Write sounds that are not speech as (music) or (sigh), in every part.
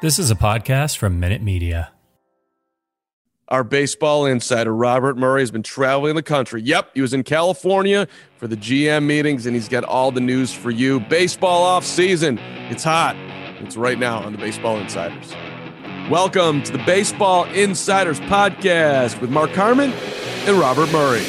This is a podcast from Minute Media. Our baseball insider, Robert Murray, has been traveling the country. Yep, he was in California for the GM meetings, and he's got all the news for you. Baseball off season. It's hot. It's right now on the Baseball Insiders. Welcome to the Baseball Insiders podcast with Mark Carman and Robert Murray.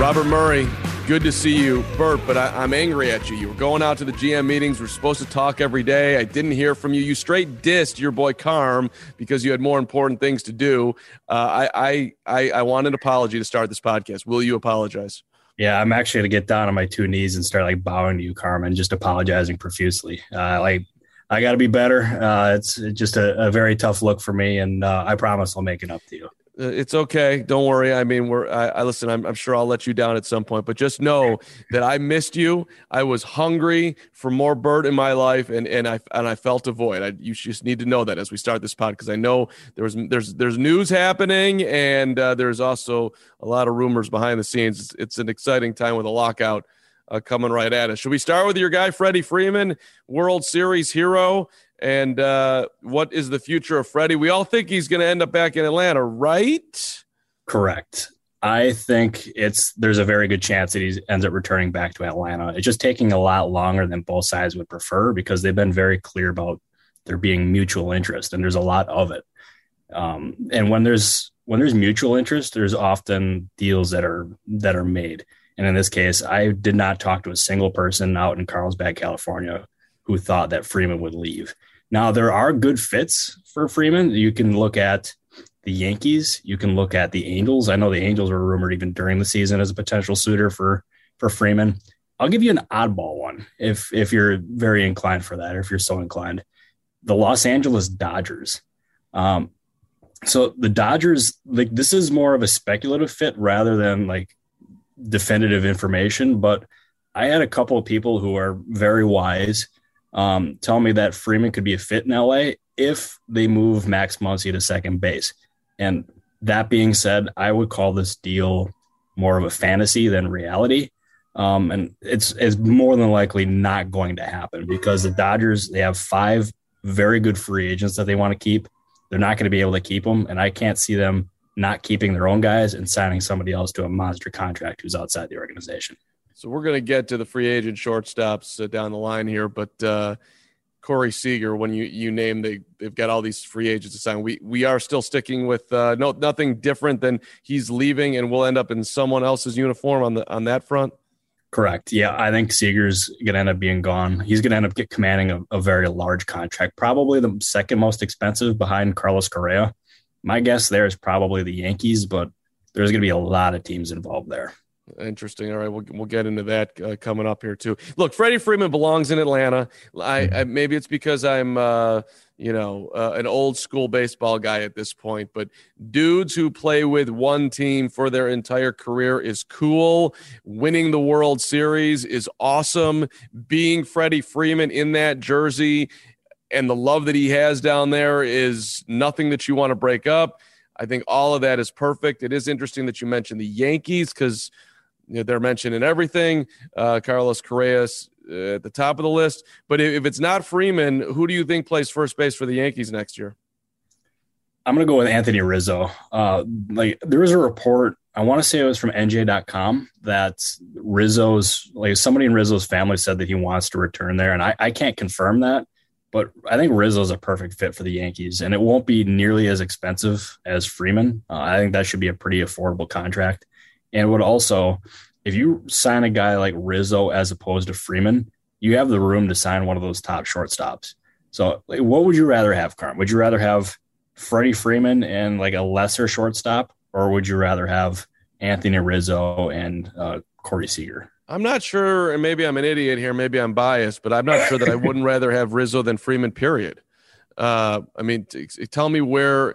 Robert Murray, good to see you, Bert, but I, am angry at you. You were going out to the GM meetings. We're supposed to talk every day. I didn't hear from you. You straight dissed your boy Carm because you had more important things to do. Uh, I, I, I want an apology to start this podcast. Will you apologize? Yeah, I'm actually going to get down on my two knees and start like bowing to you, Carman, just apologizing profusely. Uh, like, I got to be better. Uh, it's just a, a, very tough look for me, and uh, I promise I'll make it up to you. Uh, it's okay. Don't worry. I mean, we're. I, I listen. I'm, I'm, sure I'll let you down at some point, but just know that I missed you. I was hungry for more Bert in my life, and and I and I felt a void. I, you just need to know that as we start this pod, because I know there was there's there's news happening, and uh, there's also a lot of rumors behind the scenes. It's, it's an exciting time with a lockout uh, coming right at us. Should we start with your guy Freddie Freeman, World Series hero? And uh, what is the future of Freddie? We all think he's going to end up back in Atlanta, right? Correct. I think it's there's a very good chance that he ends up returning back to Atlanta. It's just taking a lot longer than both sides would prefer because they've been very clear about there being mutual interest, and there's a lot of it. Um, and when there's when there's mutual interest, there's often deals that are that are made. And in this case, I did not talk to a single person out in Carlsbad, California, who thought that Freeman would leave. Now, there are good fits for Freeman. You can look at the Yankees. You can look at the Angels. I know the Angels were rumored even during the season as a potential suitor for for Freeman. I'll give you an oddball one if if you're very inclined for that, or if you're so inclined. The Los Angeles Dodgers. Um, so the Dodgers, like this is more of a speculative fit rather than like definitive information. But I had a couple of people who are very wise um, tell me that Freeman could be a fit in LA if they move Max Muncy to second base. And that being said, I would call this deal more of a fantasy than reality. Um, and it's it's more than likely not going to happen because the Dodgers they have five very good free agents that they want to keep. They're not going to be able to keep them, and I can't see them not keeping their own guys and signing somebody else to a monster contract who's outside the organization. So we're going to get to the free agent shortstops uh, down the line here, but uh, Corey Seager, when you you name they they've got all these free agents to sign, we we are still sticking with uh, no nothing different than he's leaving and we'll end up in someone else's uniform on the on that front. Correct. Yeah, I think Seager's going to end up being gone. He's going to end up commanding a, a, very large contract, probably the second most expensive behind Carlos Correa. My guess there is probably the Yankees, but there's going to be a lot of teams involved there. Interesting. All right, we'll we'll get into that uh, coming up here too. Look, Freddie Freeman belongs in Atlanta. I, I maybe it's because I'm uh, you know uh, an old school baseball guy at this point, but dudes who play with one team for their entire career is cool. Winning the World Series is awesome. Being Freddie Freeman in that jersey and the love that he has down there is nothing that you want to break up. I think all of that is perfect. It is interesting that you mentioned the Yankees because they're mentioned in everything. Uh, Carlos Correa's uh, at the top of the list. But if, it's not Freeman, who do you think plays first base for the Yankees next year? I'm going to go with Anthony Rizzo. Uh, like there was a report I want to say it was from NJ.com that Rizzo's like somebody in Rizzo's family said that he wants to return there, and I, I can't confirm that, but I think Rizzo's a perfect fit for the Yankees, and it won't be nearly as expensive as Freeman. Uh, I think that should be a pretty affordable contract, and would also, if you sign a guy like Rizzo as opposed to Freeman, you have the room to sign one of those top shortstops. So, like, what would you rather have, Carm? Would you rather have Freddie Freeman and like a lesser shortstop, or would you rather have Anthony Rizzo and uh, Corey Seager? I'm not sure, and maybe I'm an idiot here, maybe I'm biased, but I'm not sure that I (laughs) wouldn't rather have Rizzo than Freeman. Period. Uh, I mean, t- tell me where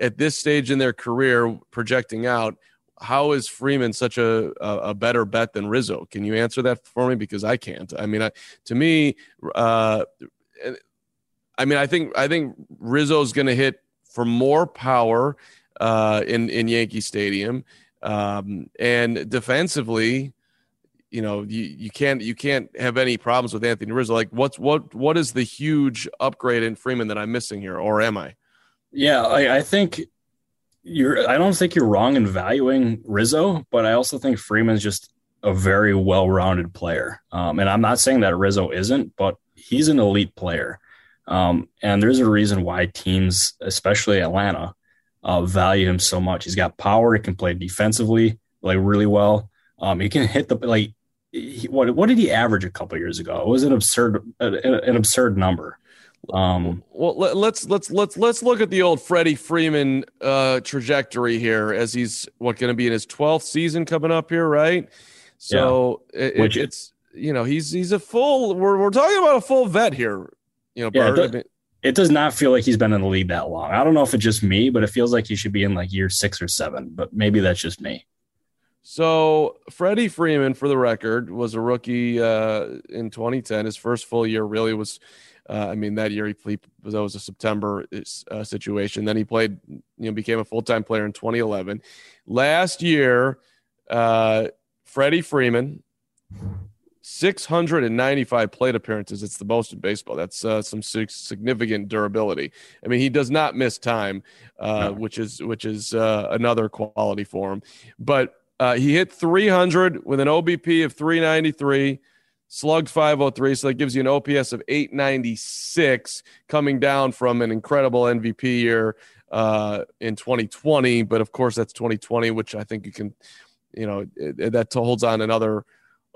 at this stage in their career, projecting out, how is Freeman such a, a, better bet than Rizzo? Can you answer that for me? Because I can't. I mean, I, to me, uh, I mean, I think I think Rizzo's going to hit for more power uh, in in Yankee Stadium, um, and defensively, you know, you, you can't you can't have any problems with Anthony Rizzo. Like, what's what what is the huge upgrade in Freeman that I'm missing here, or am I? Yeah, I, I think you're. I don't think you're wrong in valuing Rizzo, but I also think Freeman's just a very well-rounded player. Um, and I'm not saying that Rizzo isn't, but he's an elite player. Um, and there's a reason why teams, especially Atlanta, uh, value him so much. He's got power. He can play defensively like really well. Um, he can hit the like. He, what what did he average a couple years ago? It was an absurd an absurd number. Um, well, let, us let's let's let's look at the old Freddie Freeman uh, trajectory here as he's what going to be in his 12th season coming up here, right? So yeah. it, Which, it's you know he's he's a full. We're we're talking about a full vet here. You know, yeah, it, does, it does not feel like he's been in the league that long. I don't know if it's just me, but it feels like he should be in like year six or seven. But maybe that's just me. So Freddie Freeman, for the record, was a rookie uh, in 2010. His first full year really was uh, I mean, that year he played, that was a September uh, situation. Then he played, you know, became a full time player in 2011. Last year, uh, Freddie Freeman, 695 plate appearances. It's the most in baseball. That's uh, some significant durability. I mean, he does not miss time, uh, no. which is which is uh, another quality for him. But uh, he hit 300 with an OBP of 393 slugged 503 so that gives you an ops of 896 coming down from an incredible mvp year uh, in 2020 but of course that's 2020 which i think you can you know it, that holds on another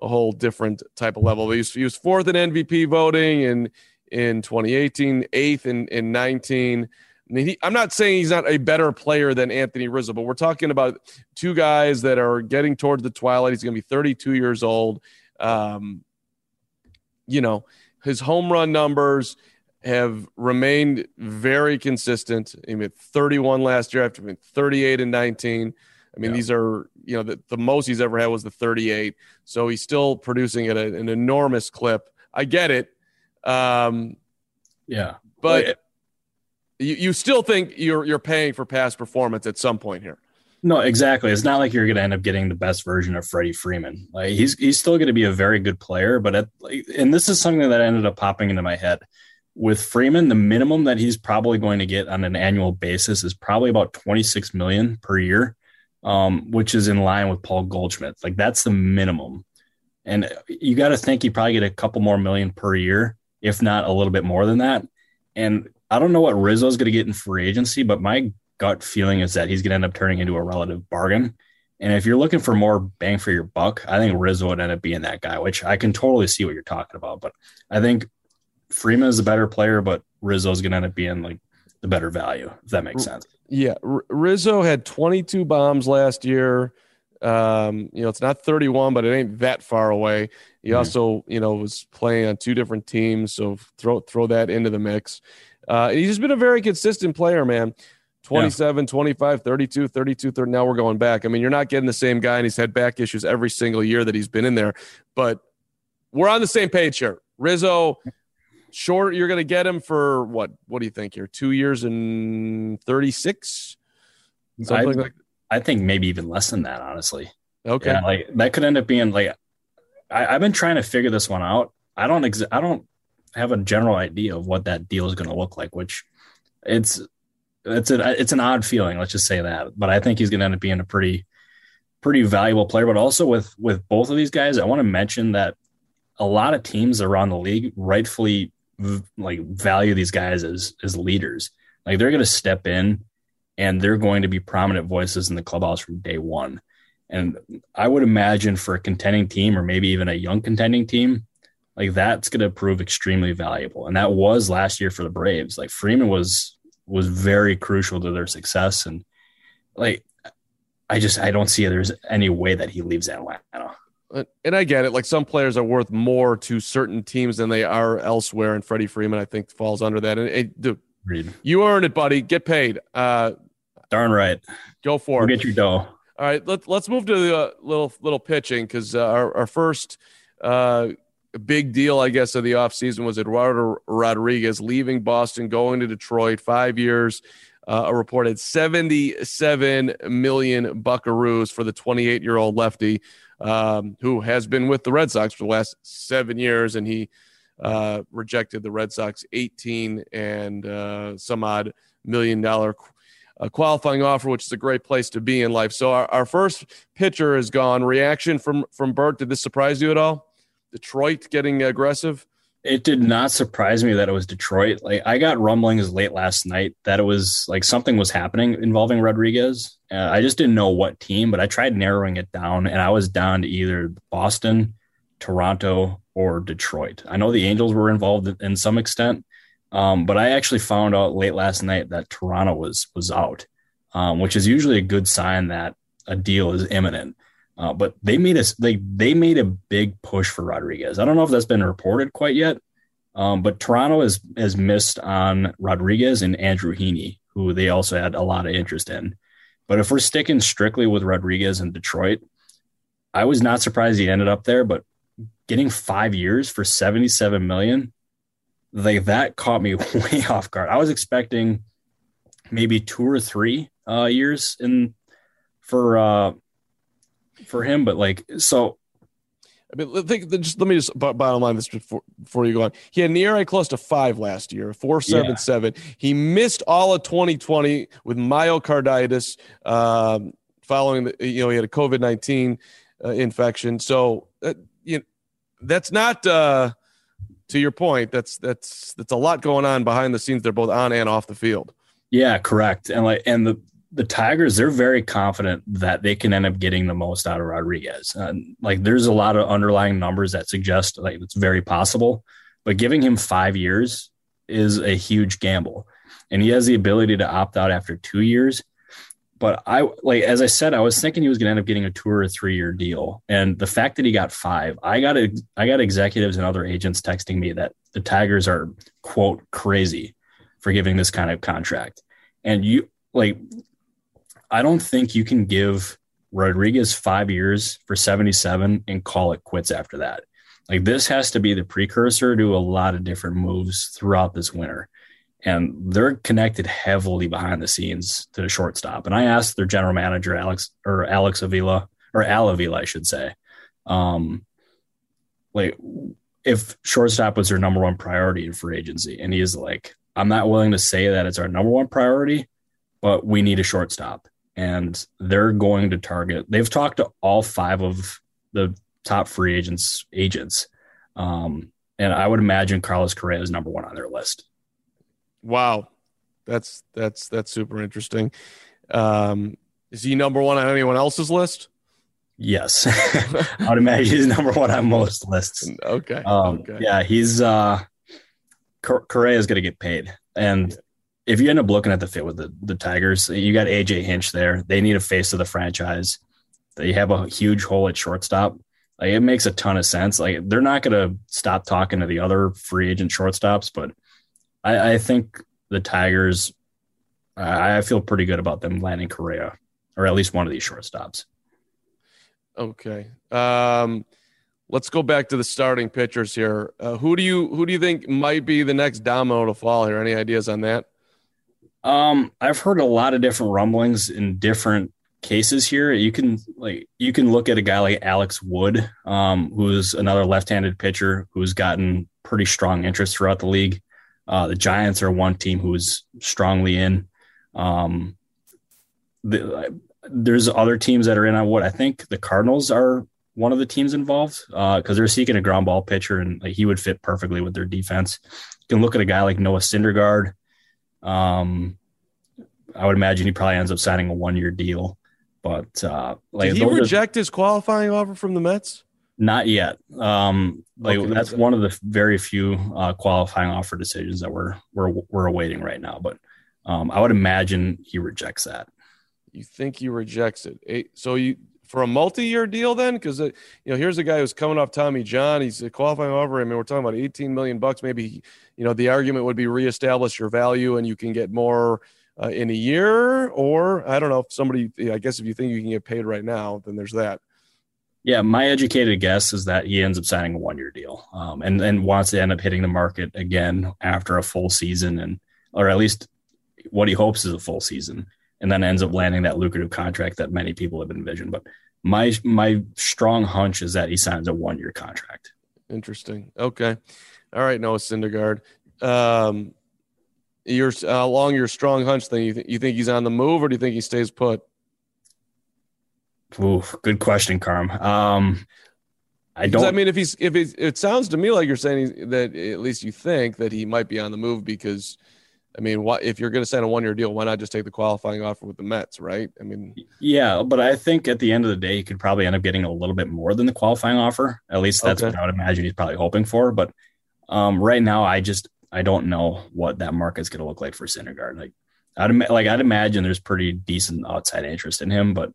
a whole different type of level. He was, he was fourth in mvp voting in in 2018 eighth in, in 19 I mean, he, I'm not saying he's not a better player than Anthony Rizzo, but we're talking about two guys that are getting towards the twilight. He's going to be 32 years old. Um, you know, his home run numbers have remained very consistent. I mean, 31 last year after 38 and 19. I mean, yeah. these are, you know, the, the most he's ever had was the 38. So he's still producing at a, an enormous clip. I get it. Um, yeah. But you, you still think you're, you're paying for past performance at some point here. No, exactly. It's not like you're going to end up getting the best version of Freddie Freeman. Like he's he's still going to be a very good player, but at, and this is something that ended up popping into my head with Freeman. The minimum that he's probably going to get on an annual basis is probably about 26 million per year, um, which is in line with Paul Goldschmidt. Like that's the minimum, and you got to think you probably get a couple more million per year, if not a little bit more than that. And I don't know what Rizzo's going to get in free agency, but my gut feeling is that he's going to end up turning into a relative bargain. And if you're looking for more bang for your buck, I think Rizzo would end up being that guy, which I can totally see what you're talking about. But I think Freeman is a better player, but Rizzo is going to end up being like the better value, if that makes sense. Yeah. Rizzo had 22 bombs last year. Um, you know, it's not 31, but it ain't that far away. He mm-hmm. also, you know, was playing on two different teams. So throw, throw that into the mix. Uh, he's just been a very consistent player, man. 27, yeah. 25, 32, 32, 30. Now we're going back. I mean, you're not getting the same guy, and he's had back issues every single year that he's been in there. But we're on the same page here. Rizzo, short, you're going to get him for what? What do you think here? Two years and 36? Something I, like I think maybe even less than that, honestly. Okay. Yeah, like that could end up being like, I, have been trying to figure this one out. I don't, ex- I don't have a general idea of what that deal is going to look like, which it's, it's a it's an odd feeling. Let's just say that. But I think he's going to end up being a pretty pretty valuable player. But also with with both of these guys, I want to mention that a lot of teams around the league rightfully like value these guys as as leaders. Like they're going to step in and they're going to be prominent voices in the clubhouse from day one. And I would imagine for a contending team or maybe even a young contending team, like that's going to prove extremely valuable. And that was last year for the Braves. Like Freeman was was very crucial to their success and like I just I don't see there's any way that he leaves Atlanta. And I get it. Like some players are worth more to certain teams than they are elsewhere. And Freddie Freeman, I think, falls under that. And dude, Reed. you earn it, buddy. Get paid. Uh, Darn right. Go for we'll it. Get your dough. All right, let, let's move to the uh, little little pitching because uh, our, our first uh, big deal, I guess, of the offseason was Eduardo Rodriguez leaving Boston, going to Detroit, five years, uh, a reported 77 million buckaroos for the 28 year old lefty um, who has been with the Red Sox for the last seven years, and he uh, rejected the Red Sox 18 and uh, some odd million dollar a qualifying offer, which is a great place to be in life. So our, our first pitcher is gone. Reaction from from Bert? Did this surprise you at all? Detroit getting aggressive? It did not surprise me that it was Detroit. Like I got rumblings late last night that it was like something was happening involving Rodriguez. Uh, I just didn't know what team, but I tried narrowing it down, and I was down to either Boston, Toronto, or Detroit. I know the Angels were involved in some extent, um, but I actually found out late last night that Toronto was was out, um, which is usually a good sign that a deal is imminent. Uh, but they made us they they made a big push for Rodriguez. I don't know if that's been reported quite yet, um, but Toronto has has missed on Rodriguez and Andrew Heaney, who they also had a lot of interest in. But if we're sticking strictly with Rodriguez and Detroit, I was not surprised he ended up there. But getting five years for seventy seven million like that caught me (laughs) way off guard. I was expecting maybe two or three uh, years in for uh, for him, but like so. I mean, think just let me just bottom line this before, before you go on. He had near close to five last year, four seven yeah. seven. He missed all of 2020 with myocarditis, um, following the you know he had a COVID 19 uh, infection. So uh, you know, that's not uh, to your point, that's that's that's a lot going on behind the scenes. They're both on and off the field. Yeah, correct. And like and the the Tigers, they're very confident that they can end up getting the most out of Rodriguez. And like there's a lot of underlying numbers that suggest like it's very possible, but giving him five years is a huge gamble. And he has the ability to opt out after two years. But I like as I said, I was thinking he was going to end up getting a two or a three year deal, and the fact that he got five, I got a, I got executives and other agents texting me that the Tigers are quote crazy for giving this kind of contract, and you like, I don't think you can give Rodriguez five years for seventy seven and call it quits after that. Like this has to be the precursor to a lot of different moves throughout this winter and they're connected heavily behind the scenes to the shortstop. And I asked their general manager, Alex or Alex Avila or Al Avila, I should say, um, like if shortstop was their number one priority in free agency. And he's like, I'm not willing to say that it's our number one priority, but we need a shortstop. And they're going to target, they've talked to all five of the top free agents agents. Um, and I would imagine Carlos Correa is number one on their list. Wow, that's that's that's super interesting. Um, is he number one on anyone else's list? Yes, (laughs) I would imagine he's number one on most lists. Okay. Um, okay. Yeah, he's uh, Correa is going to get paid, and if you end up looking at the fit with the the Tigers, you got AJ Hinch there. They need a face of the franchise. They have a huge hole at shortstop. Like it makes a ton of sense. Like they're not going to stop talking to the other free agent shortstops, but I, I think the Tigers. I, I feel pretty good about them landing Correa, or at least one of these shortstops. Okay. Um, let's go back to the starting pitchers here. Uh, who do you who do you think might be the next domino to fall here? Any ideas on that? Um, I've heard a lot of different rumblings in different cases here. You can like you can look at a guy like Alex Wood, um, who's another left-handed pitcher who's gotten pretty strong interest throughout the league. Uh, the Giants are one team who's strongly in. Um, the, there's other teams that are in on what I think the Cardinals are one of the teams involved because uh, they're seeking a ground ball pitcher and like, he would fit perfectly with their defense. You can look at a guy like Noah Syndergaard. Um, I would imagine he probably ends up signing a one year deal. But uh, like, did he reject are, his qualifying offer from the Mets? Not yet. Um, like okay, that's one of the very few uh, qualifying offer decisions that we're we're we're awaiting right now. But um, I would imagine he rejects that. You think he rejects it? So you for a multi-year deal then? Because uh, you know, here's a guy who's coming off Tommy John. He's a qualifying offer. I mean, we're talking about 18 million bucks. Maybe you know the argument would be reestablish your value and you can get more uh, in a year, or I don't know. If somebody, I guess, if you think you can get paid right now, then there's that. Yeah, my educated guess is that he ends up signing a one-year deal, um, and then wants to end up hitting the market again after a full season, and or at least what he hopes is a full season and then ends up landing that lucrative contract that many people have envisioned. But my my strong hunch is that he signs a one year contract. Interesting. Okay. All right, Noah Syndergaard. Um, your uh, along your strong hunch thing. You, th- you think he's on the move, or do you think he stays put? Ooh, good question, Carm. Um, I don't. I mean, if he's if it, it sounds to me like you're saying that at least you think that he might be on the move because I mean, what if you're going to sign a one year deal? Why not just take the qualifying offer with the Mets, right? I mean, yeah, but I think at the end of the day, he could probably end up getting a little bit more than the qualifying offer. At least that's okay. what I would imagine he's probably hoping for. But um, right now, I just I don't know what that market's going to look like for Syndergaard. Like, I'd like I'd imagine there's pretty decent outside interest in him, but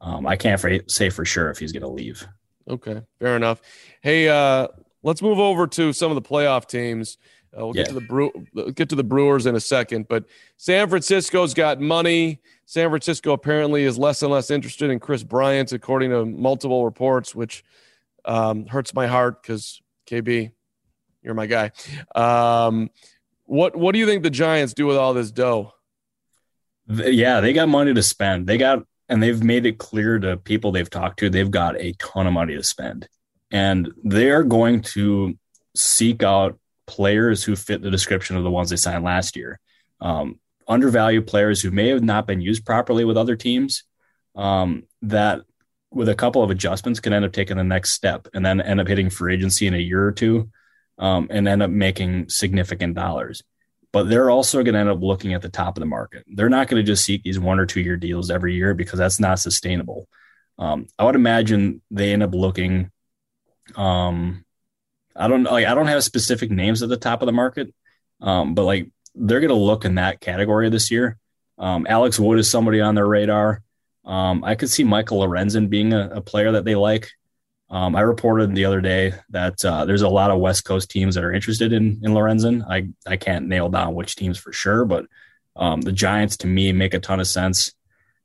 um, I can't for, say for sure if he's going to leave. Okay, fair enough. Hey, uh, let's move over to some of the playoff teams. Uh, we'll yeah. get to the Brew, get to the Brewers in a second, but San Francisco's got money. San Francisco apparently is less and less interested in Kris Bryant, according to multiple reports, which um, hurts my heart because KB, you're my guy. Um, what what do you think the Giants do with all this dough? Yeah, they got money to spend. They got and they've made it clear to people they've talked to they've got a ton of money to spend, and they are going to seek out players who fit the description of the ones they signed last year. Um, undervalued players who may have not been used properly with other teams um, that with a couple of adjustments can end up taking the next step and then end up hitting free agency in a year or two um, and end up making significant dollars. But they're also going to end up looking at the top of the market. They're not going to just seek these one or two year deals every year because that's not sustainable. Um, I would imagine they end up looking um, I don't like I don't have specific names at the top of the market, um, but like they're going to look in that category this year. Um, Alex Wood is somebody on their radar. Um, I could see Michael Lorenzen being a, a player that they like. Um, I reported the other day that uh, there's a lot of West Coast teams that are interested in in Lorenzen. I I can't nail down which teams for sure, but um, the Giants to me make a ton of sense.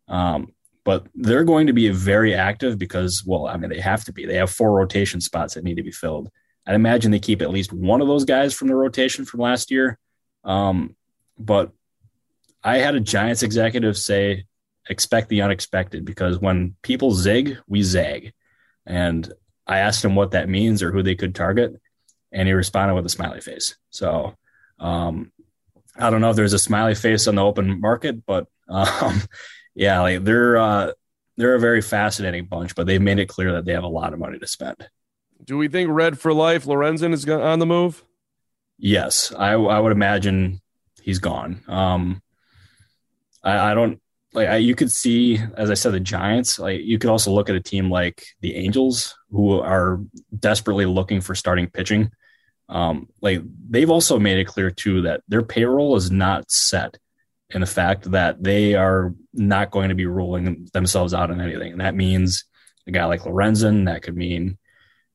Um, but they're going to be very active because, well, I mean, they have to be. They have four rotation spots that need to be filled. I'd imagine they keep at least one of those guys from the rotation from last year. Um, but I had a Giants executive say, expect the unexpected because when people zig, we zag. And I asked him what that means or who they could target. And he responded with a smiley face. So um, I don't know if there's a smiley face on the open market, but um, (laughs) yeah, like they're uh, they're a very fascinating bunch, but they've made it clear that they have a lot of money to spend. Do we think Red for Life Lorenzen is on the move? Yes, I, I would imagine he's gone. Um, I, I don't like I, you could see, as I said, the Giants. Like you could also look at a team like the Angels, who are desperately looking for starting pitching. Um, like they've also made it clear too that their payroll is not set in the fact that they are not going to be ruling themselves out in anything. And that means a guy like Lorenzen, that could mean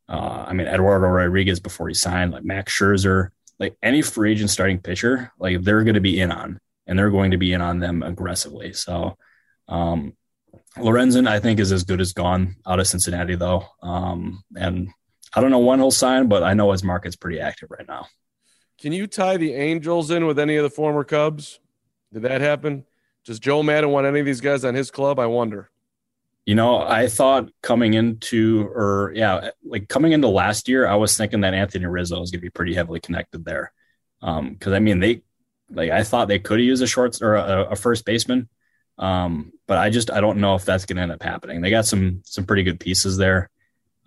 uh, I mean, Eduardo Rodriguez before he signed, like Max Scherzer, like any free agent starting pitcher, like they're going to be in on, and they're going to be in on them aggressively. So, um, Lorenzen, I think, is as good as gone out of Cincinnati, though. Um, and I don't know when he'll sign, but I know his market's pretty active right now. Can you tie the Angels in with any of the former Cubs? Did that happen? Does Joe Maddon want any of these guys on his club? I wonder. You know, I thought coming into, or yeah, like coming into last year, I was thinking that Anthony Rizzo was going to be pretty heavily connected there. Um, cause I mean, they, like, I thought they could use a short or a, a first baseman. Um, but I just I don't know if that's going to end up happening. They got some some pretty good pieces there.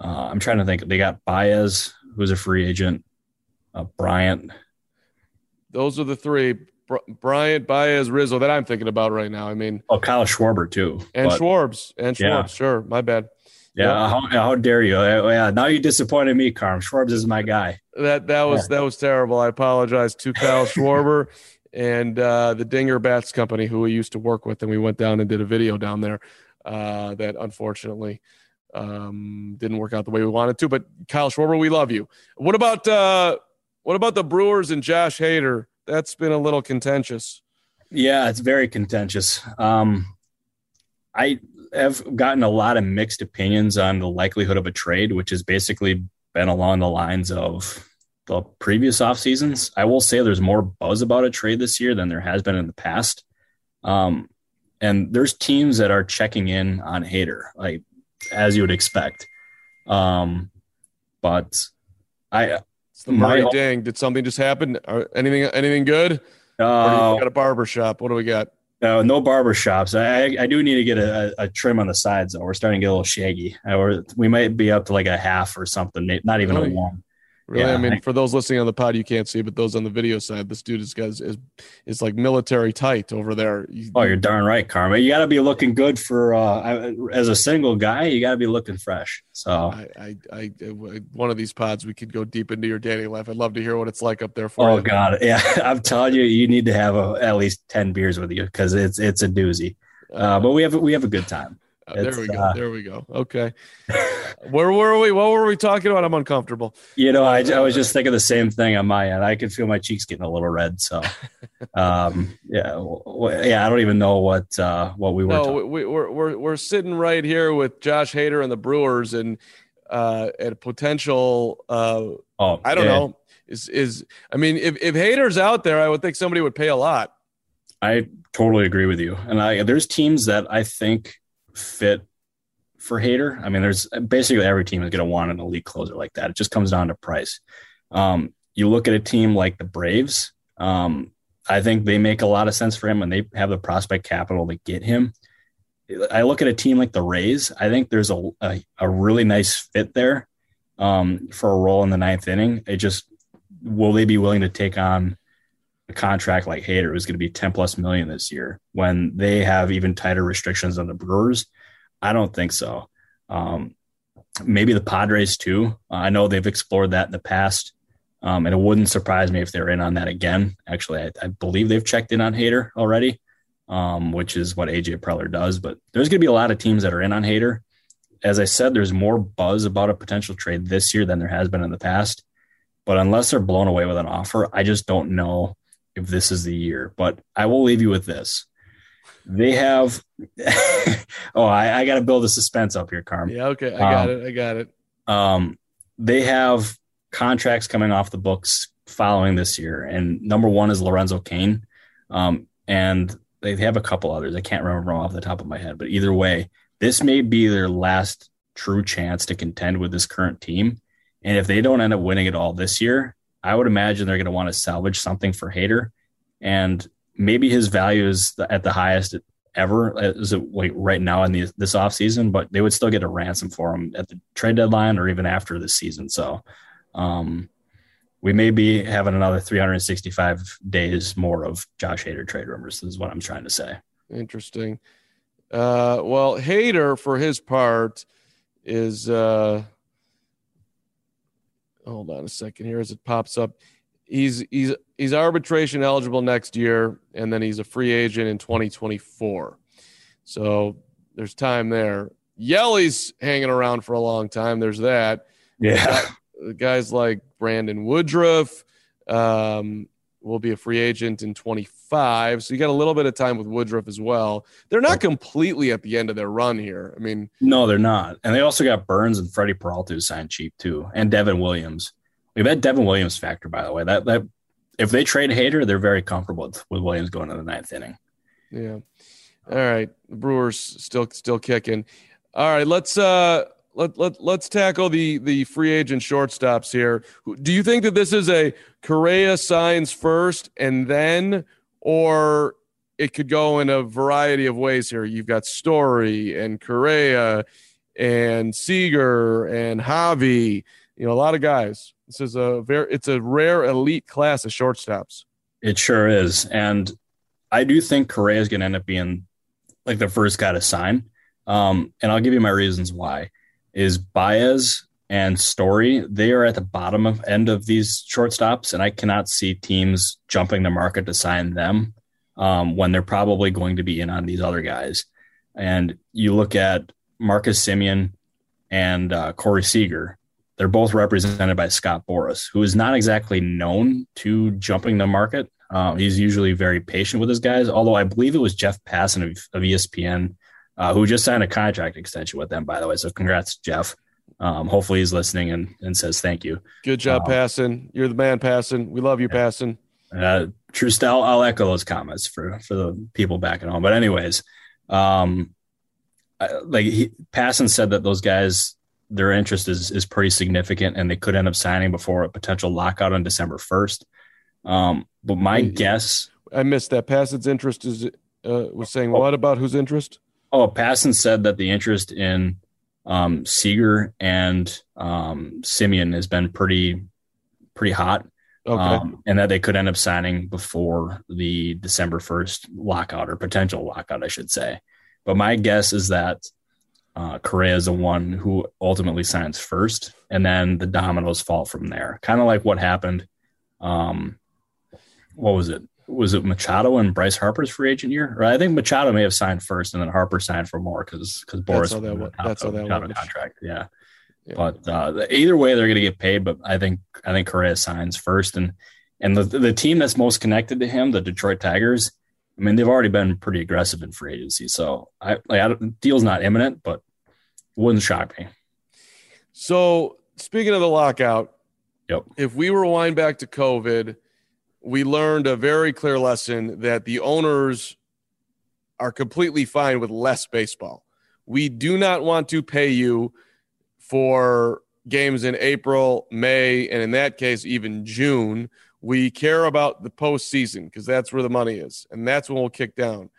Uh, I'm trying to think. They got Baez, who's a free agent. Uh, Bryant. Those are the three. Bryant, Baez, Rizzo that I'm thinking about right now. I mean, oh, Kyle Schwarber too, and but, Schwarbs and Schwarbs. Yeah. Sure, my bad. Yeah, yeah. How, how, dare you? Uh, yeah, now you disappointed me, Carm. Schwarbs is my guy. That that was yeah. that was terrible. I apologize to Kyle (laughs) Schwarber and uh, the Dinger Bats Company, who we used to work with, and we went down and did a video down there. Uh, that unfortunately um, didn't work out the way we wanted to. But Kyle Schwarber, we love you. What about uh, what about the Brewers and Josh Hader? That's been a little contentious. Yeah, it's very contentious. Um, I have gotten a lot of mixed opinions on the likelihood of a trade, which has basically been along the lines of the previous off seasons. I will say there's more buzz about a trade this year than there has been in the past. Um, and there's teams that are checking in on Hader, like as you would expect. Um, but I it's the Murray my, Ding. Did something just happen? Or anything anything good? Uh, got a barber shop. What do we got? No, no barber shops. I, I do need to get a, a, trim on the sides though. We're starting to get a little shaggy. Or we might be up to like a half or something, not even a one. Really, yeah, I mean, for those listening on the pod, you can't see, but those on the video side, this dude is guys is is like military tight over there. oh, you're darn right, Karma. You got to be looking good for uh, as a single guy. You got to be looking fresh. So, I, I, I, one of these pods, we could go deep into your dating life. I'd love to hear what it's like up there for. Oh you. God, (laughs) yeah, I'm telling you, you need to have a, at least ten beers with you because it's it's a doozy. Uh, but we have we have a good time. Uh, there we go. Uh, there we go. Okay. (laughs) Where were we? What were we talking about? I'm uncomfortable. You know, I, I was just thinking the same thing on my end. I could feel my cheeks getting a little red. So, (laughs) um, yeah, yeah. I don't even know what uh, what we were. No, we, we're we're we're sitting right here with Josh Hader and the Brewers, and uh, at a potential. Uh, oh, I don't yeah. know. Is is I mean, if if Hader's out there, I would think somebody would pay a lot. I totally agree with you, and I there's teams that I think fit for Hader. I mean, there's basically every team is going to want an elite closer like that. It just comes down to price. Um, you look at a team like the Braves. Um, I think they make a lot of sense for him, and they have the prospect capital to get him. I look at a team like the Rays. I think there's a a, a really nice fit there um, for a role in the ninth inning. It just will they be willing to take on a contract like Hader, was going to be 10 plus million this year, when they have even tighter restrictions on the Brewers? I don't think so. Um, maybe the Padres too. I know they've explored that in the past, um, and it wouldn't surprise me if they're in on that again. Actually, I, I believe they've checked in on Hader already, um, which is what AJ Preller does. But there's going to be a lot of teams that are in on Hader. As I said, there's more buzz about a potential trade this year than there has been in the past. But unless they're blown away with an offer, I just don't know if this is the year. But I will leave you with this. They have (laughs) oh, I, I gotta build a suspense up here, Carm. Yeah, okay. I got um, it. I got it. Um they have contracts coming off the books following this year. And number one is Lorenzo Cain. Um, and they have a couple others. I can't remember off the top of my head, but either way, this may be their last true chance to contend with this current team. And if they don't end up winning it all this year, I would imagine they're going to want to salvage something for Hader, and maybe his value is at the highest ever is it like right now in the, this off season, but they would still get a ransom for him at the trade deadline or even after this season. So, um, we may be having another 365 days more of Josh Hader trade rumors. Is what I'm trying to say. Interesting. Uh, well, Hader for his part is uh, hold on a second here as it pops up. He's he's he's arbitration eligible next year, and then he's a free agent in 2024. So there's time there. Yeli's hanging around for a long time. There's that. Yeah. Guys like Brandon Woodruff um, will be a free agent in 25. So you got a little bit of time with Woodruff as well. They're not completely at the end of their run here. I mean, no, they're not. And they also got Burnes and Freddie Peralta who signed cheap too, and Devin Williams. We've had Devin Williams factor, by the way. That that if they trade Hader, they're very comfortable with, with Williams going to the ninth inning. Yeah. All right. The Brewers still still kicking. All right, let's uh let, let let's tackle the the free agent shortstops here. Do you think that this is a Correa signs first and then, or it could go in a variety of ways here. You've got Story and Correa and Seager and Javi. You know, a lot of guys. This is a very it's a rare elite class of shortstops. It sure is, and I do think Correa is going to end up being like the first guy to sign. Um, and I'll give you my reasons why. Is Baez and Story they are at the bottom of end of these shortstops, and I cannot see teams jumping the market to sign them um, when they're probably going to be in on these other guys. And you look at Marcus Semien and uh, Corey Seager. They're both represented by Scott Boras, who is not exactly known to jumping the market. Uh, he's usually very patient with his guys, although I believe it was Jeff Passan of, of ESPN uh, who just signed a contract extension with them, by the way. So congrats, Jeff. Um, hopefully he's listening and, and says thank you. Good job, um. You're the man, Passan. We love you, yeah. Passan. Uh, true style. I'll echo those comments for for the people back at home. But anyways, um, like he, Passan said that those guys, their interest is is pretty significant, and they could end up signing before a potential lockout on December first. Um, but my I, guess, I missed that. Passan's interest is uh, was saying oh, what about whose interest? Oh, Passan said that the interest in um, Seager and um, Semien has been pretty pretty hot. Okay. Um, and that they could end up signing before the December 1st lockout or potential lockout, I should say. But my guess is that uh, Correa is the one who ultimately signs first, and then the dominoes fall from there. Kind of like what happened. Um, what was it? Was it Machado and Bryce Harper's free agent year? Or I think Machado may have signed first, and then Harper signed for more because because Boras that's how that, that's how that contract. Yeah. yeah. But uh, either way, they're going to get paid. But I think I think Correa signs first, and and the the team that's most connected to him, the Detroit Tigers, I mean, they've already been pretty aggressive in free agency. So I like I deal's not imminent, but wouldn't shock me. So speaking of the lockout, yep. If we rewind back to COVID, we learned a very clear lesson that the owners are completely fine with less baseball. We do not want to pay you for games in April, May, and in that case, even June we care about the postseason because that's where the money is, and that's when we'll kick down.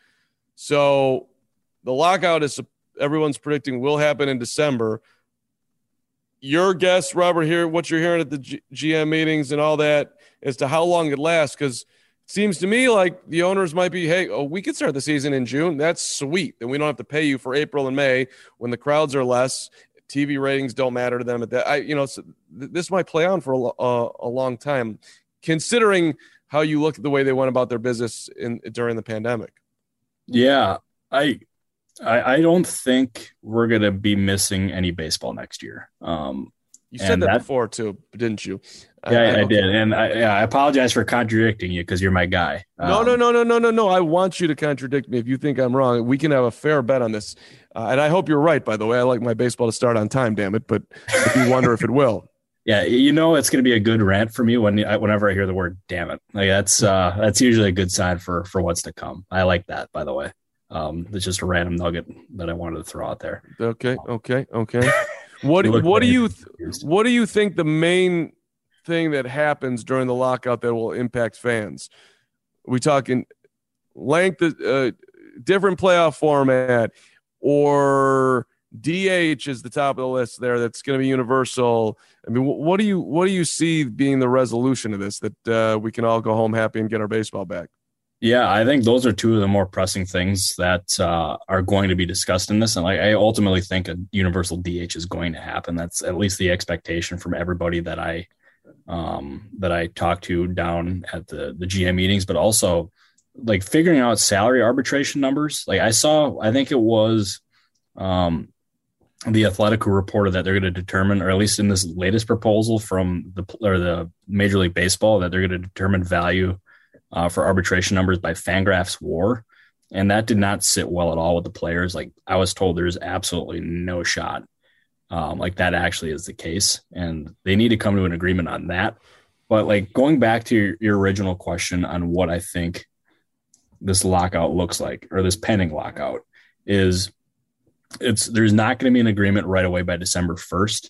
So the lockout is everyone's predicting will happen in December. Your guess, Robert, here what you're hearing at the G- GM meetings and all that as to how long it lasts, because it seems to me like the owners might be, hey, oh, we could start the season in June. That's sweet. Then we don't have to pay you for April and May when the crowds are less. TV ratings don't matter to them at that. I, you know, so this might play on for a, a, a long time considering how you look at the way they went about their business in during the pandemic. Yeah, I I, I don't think we're gonna be missing any baseball next year. Um, you said that, that, before too, didn't you? Yeah, I, I, I did, and I, yeah, I apologize for contradicting you because you're my guy. No, um, no, no, no, no, no, no. I want you to contradict me if you think I'm wrong. We can have a fair bet on this, uh, and I hope you're right. By the way, I like my baseball to start on time. Damn it! But if you wonder if it will, (laughs) yeah, you know it's going to be a good rant from you when whenever I hear the word "damn it." Like that's uh, that's usually a good sign for for what's to come. I like that, by the way. Um, it's just a random nugget that I wanted to throw out there. Okay, okay, okay. (laughs) What what do you th- what do you think the main thing that happens during the lockout that will impact fans? Are we talking length, uh, different playoff format, or DH is the top of the list there. That's going to be universal. I mean, what do you what do you see being the resolution of this that uh, we can all go home happy and get our baseball back? Yeah, I think those are two of the more pressing things that uh, are going to be discussed in this, and like, I ultimately think a universal DH is going to happen. That's at least the expectation from everybody that I um, that I talk to down at the the GM meetings, but also like figuring out salary arbitration numbers. Like I saw, I think it was um, the Athletic who reported that they're going to determine, or at least in this latest proposal from the or the Major League Baseball, that they're going to determine value uh, for arbitration numbers by Fangraphs WAR, and that did not sit well at all with the players. Like I was told, there's absolutely no shot. Um, like that actually is the case, and they need to come to an agreement on that. But like going back to your, your original question on what I think this lockout looks like, or this pending lockout, is it's there's not going to be an agreement right away by December 1st.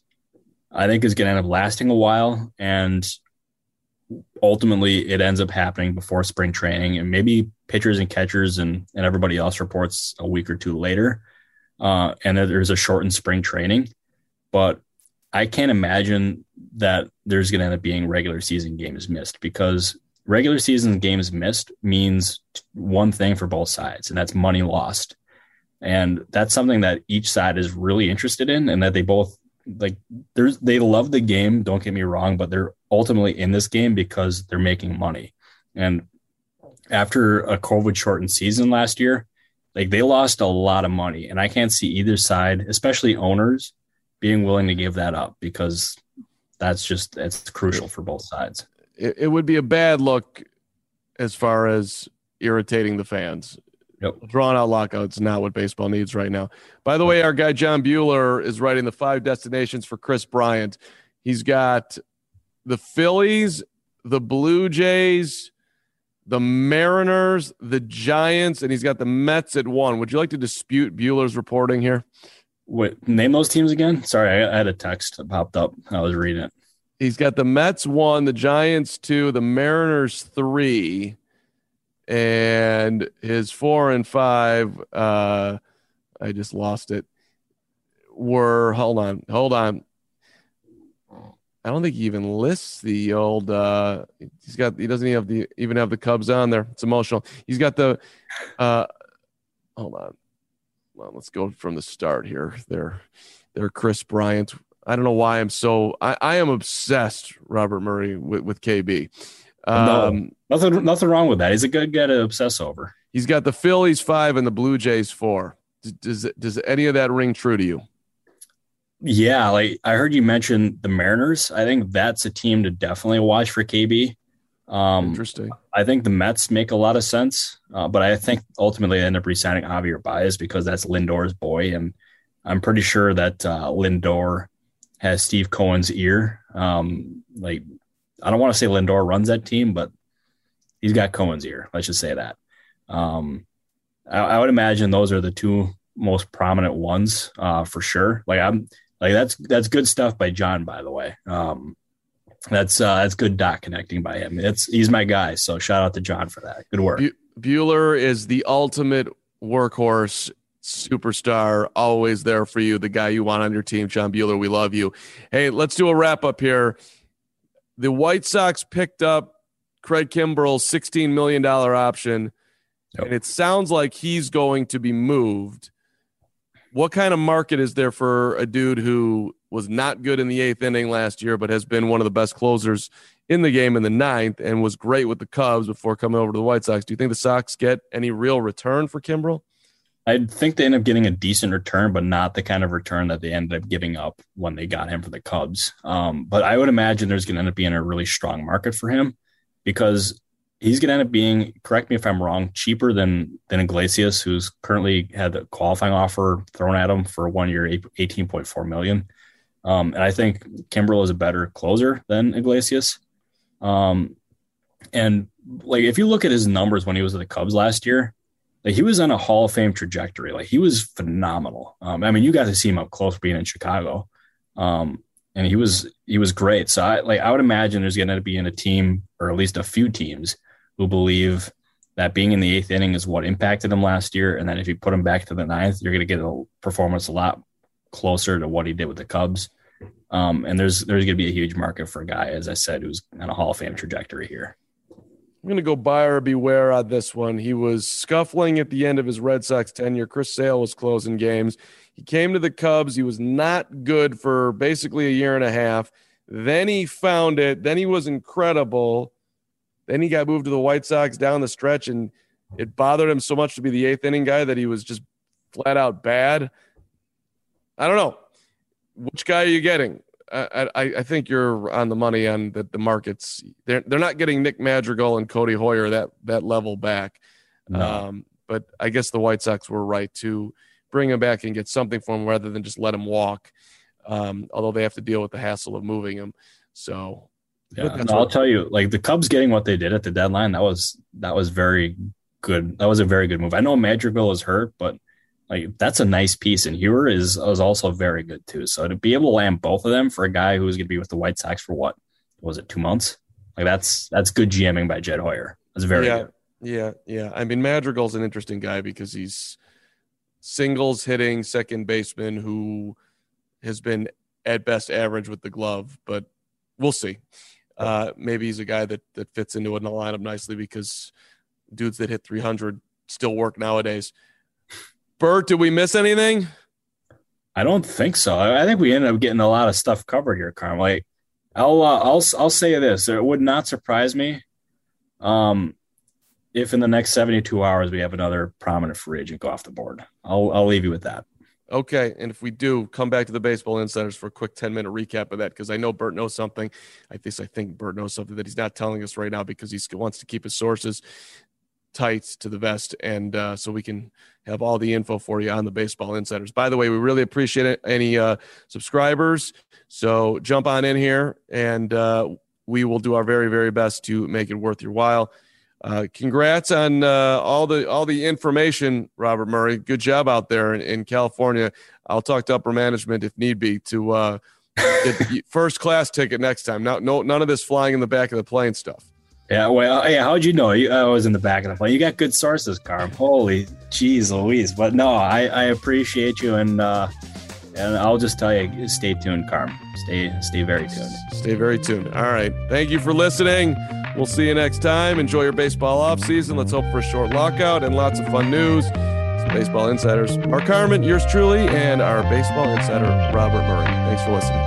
I think is going to end up lasting a while, and ultimately it ends up happening before spring training, and maybe pitchers and catchers and, and everybody else reports a week or two later. Uh, and there's a shortened spring training. But I can't imagine that there's going to end up being regular season games missed because regular season games missed means one thing for both sides, and that's money lost. And that's something that each side is really interested in, and that they both like there's they love the game. Don't get me wrong, but they're ultimately in this game because they're making money. And after a COVID shortened season last year, like they lost a lot of money, and I can't see either side, especially owners, being willing to give that up because that's just it's crucial for both sides. It, it would be a bad look as far as irritating the fans. Yep. Drawn out lockout's not what baseball needs right now. By the way, our guy John Bueller is writing the five destinations for Kris Bryant. He's got the Phillies, the Blue Jays, the Mariners, the Giants, and he's got the Mets at one. Would you like to dispute Bueller's reporting here? Wait, name those teams again. Sorry, I, had a text that popped up. I was reading it. He's got the Mets one, the Giants two, the Mariners three, and his four and five. Uh, I just lost it. Were hold on, hold on. I don't think he even lists the old. Uh, he's got. He doesn't even have the even have the Cubs on there. It's emotional. He's got the. Uh, hold on well, let's go from the start here. There, there, Kris Bryant. I don't know why I'm so. I, I am obsessed, Robert Murray, with, with KB. Um, no, nothing, nothing wrong with that. He's a good guy to obsess over. He's got the Phillies five and the Blue Jays four. Does does, does any of that ring true to you? Yeah, like I heard you mention the Mariners. I think that's a team to definitely watch for KB. Um, Interesting. I think the Mets make a lot of sense, uh, but I think ultimately they end up resigning Javier Baez because that's Lindor's boy, and I'm pretty sure that uh, Lindor has Steve Cohen's ear. Um, like, I don't want to say Lindor runs that team, but he's got Cohen's ear. Let's just say that. Um, I, I, would imagine those are the two most prominent ones uh, for sure. Like I'm like that's that's good stuff by John, by the way. Um, that's uh, that's good dot connecting by him. It's he's my guy. So shout out to John for that. Good work. Bueller is the ultimate workhorse superstar, always there for you, the guy you want on your team. John Bueller, we love you. Hey, let's do a wrap up here. The White Sox picked up Craig Kimbrel's $16 million option, yep. and it sounds like he's going to be moved. What kind of market is there for a dude who was not good in the eighth inning last year, but has been one of the best closers in the game in the ninth and was great with the Cubs before coming over to the White Sox. Do you think the Sox get any real return for Kimbrel? I think they end up getting a decent return, but not the kind of return that they ended up giving up when they got him for the Cubs. Um, but I would imagine there's going to end up being a really strong market for him because he's going to end up being, correct me if I'm wrong, cheaper than than Iglesias, who's currently had a qualifying offer thrown at him for one year, 18.4 million. Um, and I think Kimbrel is a better closer than Iglesias. Um, and like if you look at his numbers when he was with the Cubs last year, like he was on a Hall of Fame trajectory. Like he was phenomenal. Um, I mean, you got to see him up close being in Chicago. Um, and he was he was great. So I like I would imagine there's going to be in a team or at least a few teams who believe that being in the eighth inning is what impacted him last year, and then if you put him back to the ninth, you're going to get a performance a lot closer to what he did with the Cubs. Um, and there's there's going to be a huge market for a guy, as I said, who's on a Hall of Fame trajectory here. I'm going to go buyer beware on this one. He was scuffling at the end of his Red Sox tenure. Chris Sale was closing games. He came to the Cubs. He was not good for basically a year and a half. Then he found it. Then he was incredible. Then he got moved to the White Sox down the stretch, and it bothered him so much to be the eighth inning guy that he was just flat out bad. I don't know. Which guy are you getting? I, I, I think you're on the money on the, the markets. They're they're not getting Nick Madrigal and Codi Heuer that that level back. No. Um, but I guess the White Sox were right to bring him back and get something for him rather than just let him walk. Um, although they have to deal with the hassle of moving him. So yeah, no, I'll tell you, like the Cubs getting what they did at the deadline, that was that was very good. That was a very good move. I know Madrigal is hurt, but like that's a nice piece. And Heuer is is also very good too. So to be able to land both of them for a guy who's going to be with the White Sox for what was it two months? Like that's that's good GMing by Jed Hoyer. That's very yeah. good. Yeah, yeah. I mean, Madrigal's an interesting guy because he's singles hitting second baseman who has been at best average with the glove, but we'll see. Uh, maybe he's a guy that that fits into a lineup nicely because dudes that hit 300 still work nowadays. Bert, did we miss anything? I don't think so. I think we ended up getting a lot of stuff covered here, Carm. Like, I'll uh, I'll I'll say this: it would not surprise me, um, if in the next seventy two hours we have another prominent free agent go off the board. I'll I'll leave you with that. Okay, and if we do, come back to the baseball insiders for a quick ten minute recap of that because I know Bert knows something. I think I think Bert knows something that he's not telling us right now because he wants to keep his sources tight to the vest, and uh, so we can have all the info for you on the baseball insiders. By the way, we really appreciate it. Any uh, subscribers, so jump on in here, and uh, we will do our very very best to make it worth your while. Uh, congrats on uh, all the all the information, Robert Murray. Good job out there in, in California. I'll talk to upper management if need be to uh, get (laughs) first class ticket next time. Now, no, none of this flying in the back of the plane stuff. Yeah, well, yeah. How'd you know? I was in the back of the plane. You got good sources, Carm. Holy jeez, Louise. But no, I, I appreciate you, and uh, and I'll just tell you, stay tuned, Carm. Stay stay very tuned. Stay very tuned. All right. Thank you for listening. We'll see you next time. Enjoy your baseball off season. Let's hope for a short lockout and lots of fun news. Baseball Insiders. Mark Carman, yours truly, and our baseball insider, Robert Murray. Thanks for listening.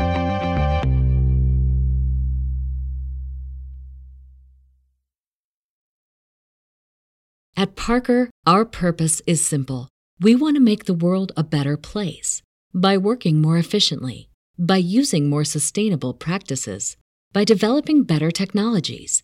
At Parker, our purpose is simple. We want to make the world a better place by working more efficiently, by using more sustainable practices, by developing better technologies.